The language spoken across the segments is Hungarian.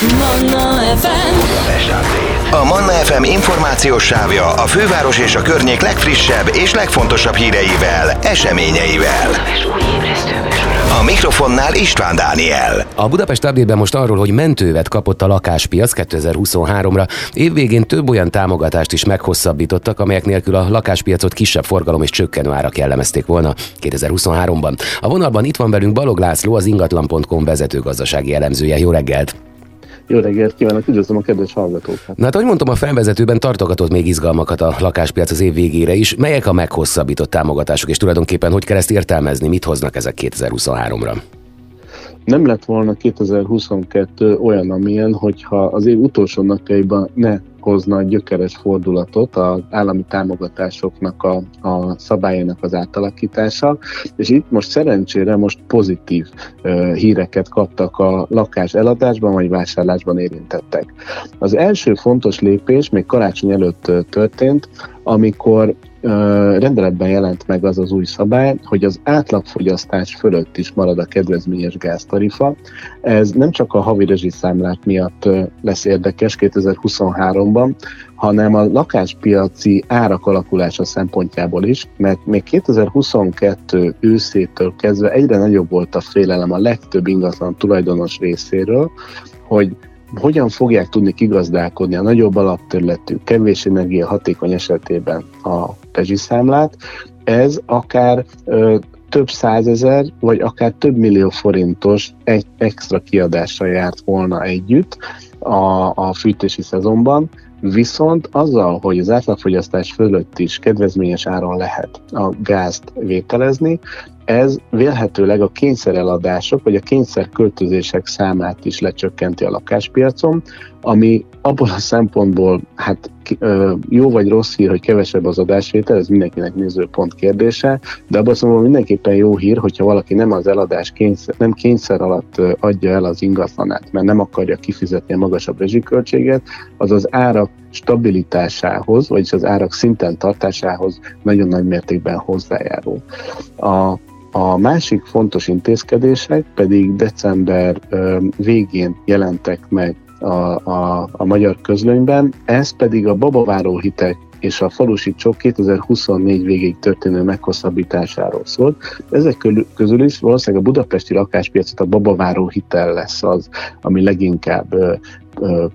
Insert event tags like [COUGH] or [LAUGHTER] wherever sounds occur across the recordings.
Manna FM A Manna FM információs sávja a főváros és a környék legfrissebb és legfontosabb híreivel, eseményeivel. A mikrofonnál István Dániel. A Budapest update most arról, hogy mentővet kapott a lakáspiac 2023-ra. Évvégén több olyan támogatást is meghosszabbítottak, amelyek nélkül a lakáspiacot kisebb forgalom és csökkenő árak jellemezték volna 2023-ban. A vonalban itt van velünk Balog László, az ingatlan.com vezető gazdasági elemzője. Jó reggelt! Jó reggelt kívánok, üdvözlöm a kedves hallgatókat. Na hát, ahogy mondtam, a felvezetőben tartogatott még izgalmakat a lakáspiac az év végére is. Melyek a meghosszabbított támogatások, és tulajdonképpen hogy kell ezt értelmezni, mit hoznak ezek 2023-ra? Nem lett volna 2022 olyan, amilyen, hogyha az év utolsó napjaiban ne hozna gyökeres fordulatot az állami támogatásoknak a, a szabályának az átalakítása, és itt most szerencsére most pozitív uh, híreket kaptak a lakás eladásban vagy vásárlásban érintettek. Az első fontos lépés még karácsony előtt történt, amikor rendeletben jelent meg az az új szabály, hogy az átlagfogyasztás fölött is marad a kedvezményes gáztarifa. Ez nem csak a havi rezsiszámlák miatt lesz érdekes 2023-ban, hanem a lakáspiaci árak alakulása szempontjából is, mert még 2022 őszétől kezdve egyre nagyobb volt a félelem a legtöbb ingatlan tulajdonos részéről, hogy hogyan fogják tudni kigazdálkodni a nagyobb alapterületű, kevés energia hatékony esetében a számlát, ez akár ö, több százezer, vagy akár több millió forintos egy extra kiadással járt volna együtt a, a fűtési szezonban, Viszont azzal, hogy az átlagfogyasztás fölött is kedvezményes áron lehet a gázt vételezni, ez vélhetőleg a kényszereladások vagy a kényszerköltözések számát is lecsökkenti a lakáspiacon, ami abból a szempontból hát jó vagy rossz hír, hogy kevesebb az adásvétel, ez mindenkinek nézőpont kérdése, de abban szóval mindenképpen jó hír, hogyha valaki nem az eladás kényszer, nem kényszer alatt adja el az ingatlanát, mert nem akarja kifizetni a magasabb rezsiköltséget, az az árak stabilitásához, vagyis az árak szinten tartásához nagyon nagy mértékben hozzájárul. A a másik fontos intézkedések pedig december végén jelentek meg a, a, a magyar közlönyben, ez pedig a babaváró hitek és a falusi csok 2024 végéig történő meghosszabbításáról szólt. Ezek közül is valószínűleg a budapesti lakáspiacot a babaváró hitel lesz az, ami leginkább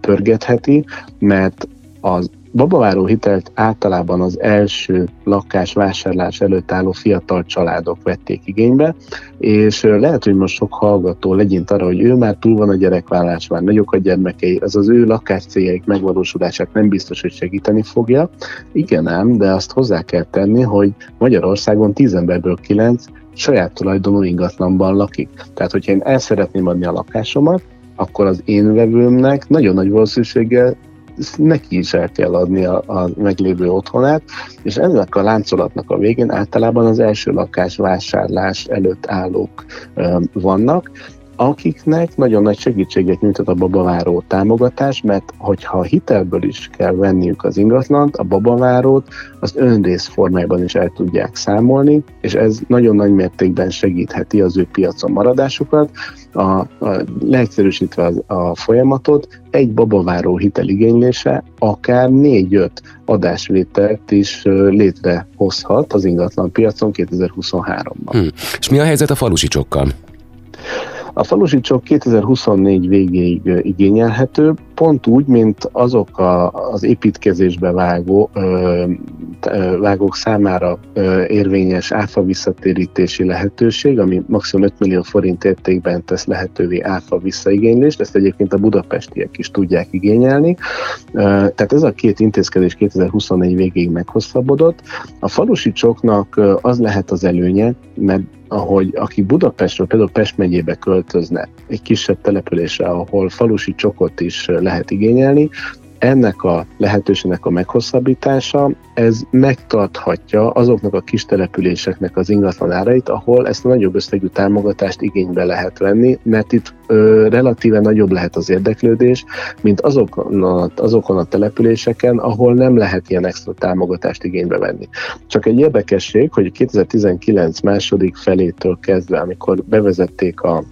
pörgetheti, mert az babaváró hitelt általában az első lakás vásárlás előtt álló fiatal családok vették igénybe, és lehet, hogy most sok hallgató legyint arra, hogy ő már túl van a gyerekvállás, már nagyok a gyermekei, az az ő lakáscéljaik megvalósulását nem biztos, hogy segíteni fogja. Igen ám, de azt hozzá kell tenni, hogy Magyarországon 10 emberből 9 saját tulajdonú ingatlanban lakik. Tehát, hogyha én el szeretném adni a lakásomat, akkor az én vevőmnek nagyon nagy valószínűséggel neki is el kell adni a, a meglévő otthonát, és ennek a láncolatnak a végén általában az első lakás vásárlás előtt állók vannak, akiknek nagyon nagy segítséget nyújtott a babaváró támogatás, mert hogyha hitelből is kell venniük az ingatlant, a babavárót az önrész formájában is el tudják számolni, és ez nagyon nagy mértékben segítheti az ő piacon maradásukat. A, a, leegyszerűsítve a, a folyamatot, egy babaváró hiteligénylése akár 4-5 adásvételt is létrehozhat az ingatlan piacon 2023-ban. Hmm. És mi a helyzet a falusi csokkal? A falusi csok 2024 végéig igényelhető, pont úgy, mint azok a, az építkezésbe vágó, ö, vágók számára ö, érvényes áfa visszatérítési lehetőség, ami maximum 5 millió forint értékben tesz lehetővé áfa visszaigénylést, ezt egyébként a budapestiek is tudják igényelni. Ö, tehát ez a két intézkedés 2024 végéig meghosszabbodott. A falusi csoknak az lehet az előnye, mert ahogy aki Budapestről, például Pest megyébe költözne, egy kisebb településre, ahol falusi csokot is lehet igényelni, ennek a lehetőségnek a meghosszabbítása, ez megtarthatja azoknak a kis településeknek az ingatlan árait, ahol ezt a nagyobb összegű támogatást igénybe lehet venni, mert itt ö, relatíve nagyobb lehet az érdeklődés, mint azokon a, azokon a településeken, ahol nem lehet ilyen extra támogatást igénybe venni. Csak egy érdekesség, hogy 2019 második felétől kezdve, amikor bevezették a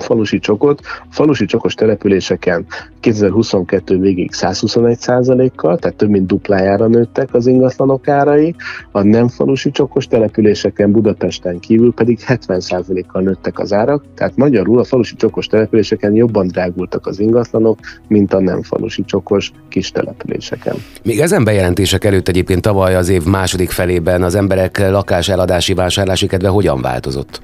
falusi csokot. A falusi csokos településeken 2022 végig 121%-kal, tehát több mint duplájára nőttek az ingatlanok árai, a nem falusi csokos településeken Budapesten kívül pedig 70%-kal nőttek az árak, tehát magyarul a falusi csokos településeken jobban drágultak az ingatlanok, mint a nem falusi csokos kis településeken. Még ezen bejelentések előtt egyébként tavaly az év második felében az emberek lakás eladási vásárlási kedve hogyan változott?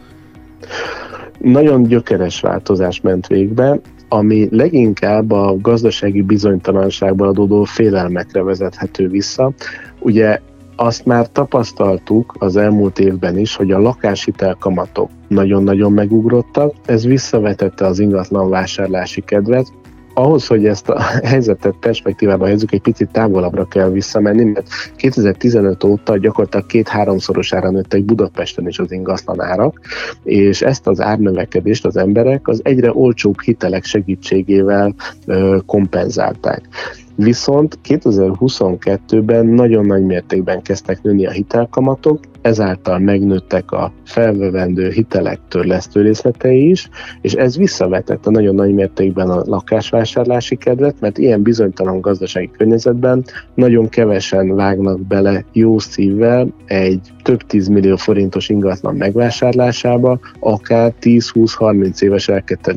Nagyon gyökeres változás ment végbe, ami leginkább a gazdasági bizonytalanságból adódó félelmekre vezethető vissza. Ugye azt már tapasztaltuk az elmúlt évben is, hogy a lakáshitel kamatok nagyon-nagyon megugrottak, ez visszavetette az ingatlan vásárlási kedvet, ahhoz, hogy ezt a [LAUGHS] helyzetet perspektívába helyezünk, egy picit távolabbra kell visszamenni, mert 2015 óta gyakorlatilag két-háromszorosára nőttek Budapesten is az ingatlan árak, és ezt az árnövekedést az emberek az egyre olcsóbb hitelek segítségével ö, kompenzálták. Viszont 2022-ben nagyon nagy mértékben kezdtek nőni a hitelkamatok, ezáltal megnőttek a felvevendő hitelek törlesztő részletei is, és ez visszavetett a nagyon nagy mértékben a lakásvásárlási kedvet, mert ilyen bizonytalan gazdasági környezetben nagyon kevesen vágnak bele jó szívvel egy több tízmillió forintos ingatlan megvásárlásába, akár 10-20-30 éves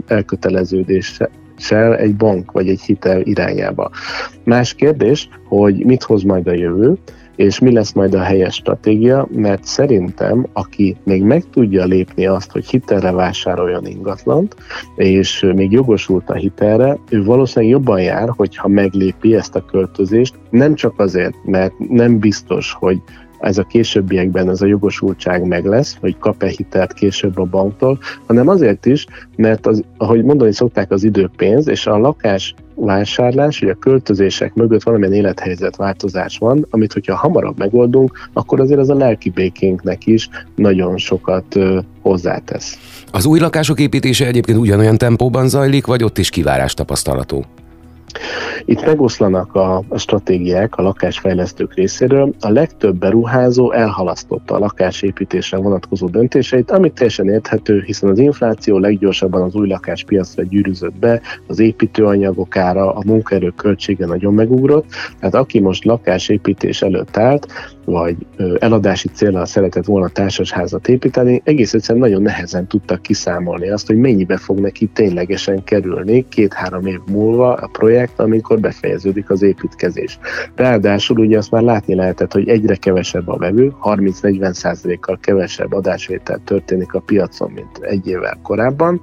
elköteleződéssel sel egy bank vagy egy hitel irányába. Más kérdés, hogy mit hoz majd a jövő, és mi lesz majd a helyes stratégia, mert szerintem, aki még meg tudja lépni azt, hogy hitelre vásároljon ingatlant, és még jogosult a hitelre, ő valószínűleg jobban jár, hogyha meglépi ezt a költözést, nem csak azért, mert nem biztos, hogy ez a későbbiekben ez a jogosultság meg lesz, hogy kap-e hitelt később a banktól, hanem azért is, mert az, ahogy mondani szokták, az időpénz, és a lakás vásárlás, hogy a költözések mögött valamilyen élethelyzet változás van, amit hogyha hamarabb megoldunk, akkor azért az a lelki békénknek is nagyon sokat hozzátesz. Az új lakások építése egyébként ugyanolyan tempóban zajlik, vagy ott is kivárás tapasztalható? Itt megoszlanak a, stratégiák a lakásfejlesztők részéről. A legtöbb beruházó elhalasztotta a lakásépítésre vonatkozó döntéseit, amit teljesen érthető, hiszen az infláció leggyorsabban az új lakáspiacra gyűrűzött be, az építőanyagok ára, a munkaerő költsége nagyon megugrott, tehát aki most lakásépítés előtt állt, vagy eladási célral szeretett volna társasházat építeni, egész egyszerűen nagyon nehezen tudtak kiszámolni azt, hogy mennyibe fog neki ténylegesen kerülni két-három év múlva a projekt, amikor befejeződik az építkezés. Ráadásul ugye azt már látni lehetett, hogy egyre kevesebb a vevő, 30-40 kal kevesebb adásvétel történik a piacon, mint egy évvel korábban,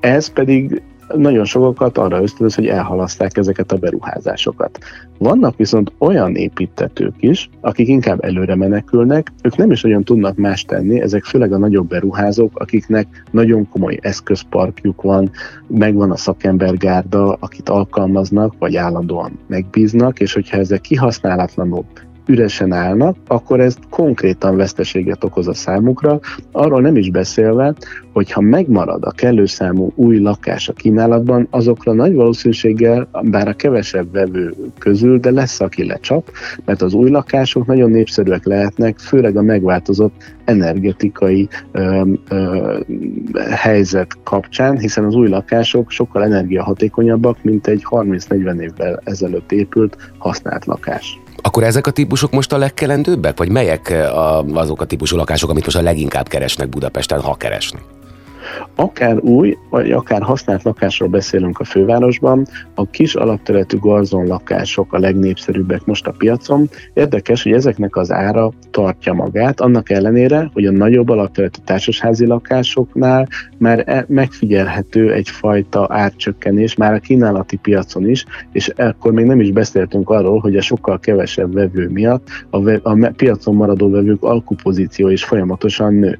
ez pedig nagyon sokakat arra ösztönöz, hogy elhalaszták ezeket a beruházásokat. Vannak viszont olyan építetők is, akik inkább előre menekülnek, ők nem is olyan tudnak más tenni, ezek főleg a nagyobb beruházók, akiknek nagyon komoly eszközparkjuk van, megvan a szakembergárda, akit alkalmaznak, vagy állandóan megbíznak, és hogyha ezek kihasználatlanul üresen állnak, akkor ez konkrétan veszteséget okoz a számukra, arról nem is beszélve, hogy ha megmarad a kellő számú új lakás a kínálatban, azokra nagy valószínűséggel, bár a kevesebb vevő közül, de lesz, aki lecsap, mert az új lakások nagyon népszerűek lehetnek, főleg a megváltozott energetikai ö, ö, helyzet kapcsán, hiszen az új lakások sokkal energiahatékonyabbak, mint egy 30-40 évvel ezelőtt épült használt lakás. Akkor ezek a típusok most a legkelendőbbek, vagy melyek a, azok a típusú lakások, amit most a leginkább keresnek Budapesten, ha keresnek? Akár új, vagy akár használt lakásról beszélünk a fővárosban, a kis alapterületű garzon lakások a legnépszerűbbek most a piacon. Érdekes, hogy ezeknek az ára tartja magát, annak ellenére, hogy a nagyobb alapterületű társasházi lakásoknál már e- megfigyelhető egyfajta árcsökkenés, már a kínálati piacon is, és ekkor még nem is beszéltünk arról, hogy a sokkal kevesebb vevő miatt a, ve- a piacon maradó vevők alkupozíció is folyamatosan nő.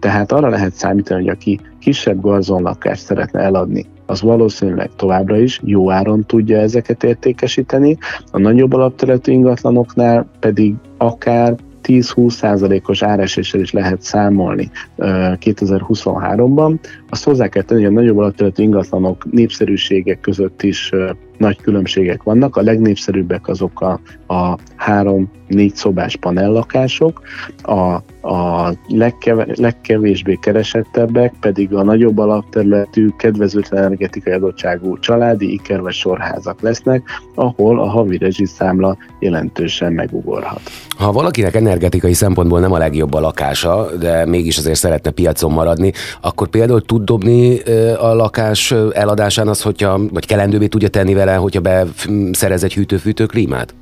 Tehát arra lehet számítani, hogy aki kisebb garzonlakást szeretne eladni, az valószínűleg továbbra is jó áron tudja ezeket értékesíteni, a nagyobb alapterületű ingatlanoknál pedig akár 10-20%-os áreséssel is lehet számolni 2023-ban. Azt hozzá kell tenni, hogy a nagyobb alapterületű ingatlanok népszerűségek között is nagy különbségek vannak. A legnépszerűbbek azok a, a három-négy szobás panellakások, a, a legkev- legkevésbé keresettebbek pedig a nagyobb alapterületű, kedvezőtlen energetikai adottságú családi iker vagy sorházak lesznek, ahol a havi rezsiszámla jelentősen megugorhat. Ha valakinek energetikai szempontból nem a legjobb a lakása, de mégis azért szeretne piacon maradni, akkor például tud dobni a lakás eladásán az, hogyha, vagy kelendővé tudja tenni vele, hogyha beszerez egy hűtő-fűtő klímát?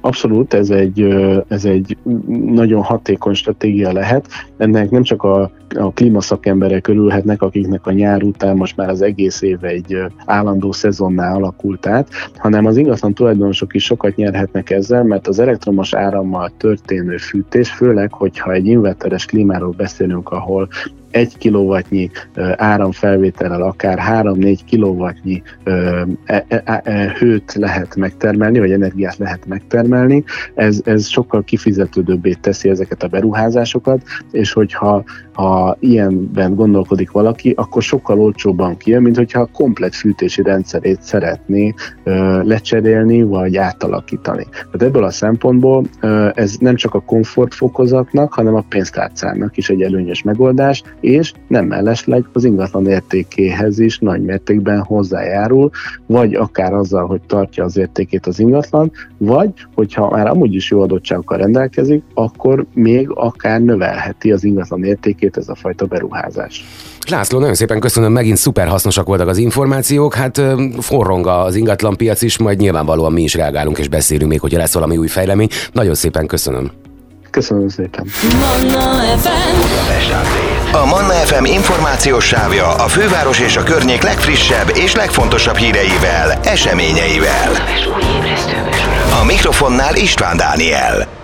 Abszolút, ez egy, ez egy nagyon hatékony stratégia lehet. Ennek nem csak a, a klímaszakemberek örülhetnek, akiknek a nyár után most már az egész év egy állandó szezonná alakult át, hanem az ingatlan tulajdonosok is sokat nyerhetnek ezzel, mert az elektromos árammal történő fűtés, főleg, hogyha egy inverteres klímáról beszélünk, ahol 1 kilowattnyi áramfelvétellel akár 3-4 kilowattnyi e, e, e, hőt lehet megtermelni, vagy energiát lehet megtermelni, ez, ez sokkal kifizetődőbbé teszi ezeket a beruházásokat, és hogyha ha ilyenben gondolkodik valaki, akkor sokkal olcsóbban kijön, mint hogyha a komplet fűtési rendszerét szeretné ö, lecserélni, vagy átalakítani. Tehát ebből a szempontból ez nem csak a komfortfokozatnak, hanem a pénztárcának is egy előnyös megoldás, és nem mellesleg az ingatlan értékéhez is nagy mértékben hozzájárul, vagy akár azzal, hogy tartja az értékét az ingatlan, vagy hogyha már amúgy is jó adottságokkal rendelkezik, akkor még akár növelheti az ingatlan értékét ez a fajta beruházás. László, nagyon szépen köszönöm, megint szuper hasznosak voltak az információk, hát forrong az ingatlan piac is, majd nyilvánvalóan mi is reagálunk és beszélünk még, hogyha lesz valami új fejlemény. Nagyon szépen köszönöm. Köszönöm szépen. Manna FM. A Manna FM információs sávja a főváros és a környék legfrissebb és legfontosabb híreivel, eseményeivel. A mikrofonnál István Dániel.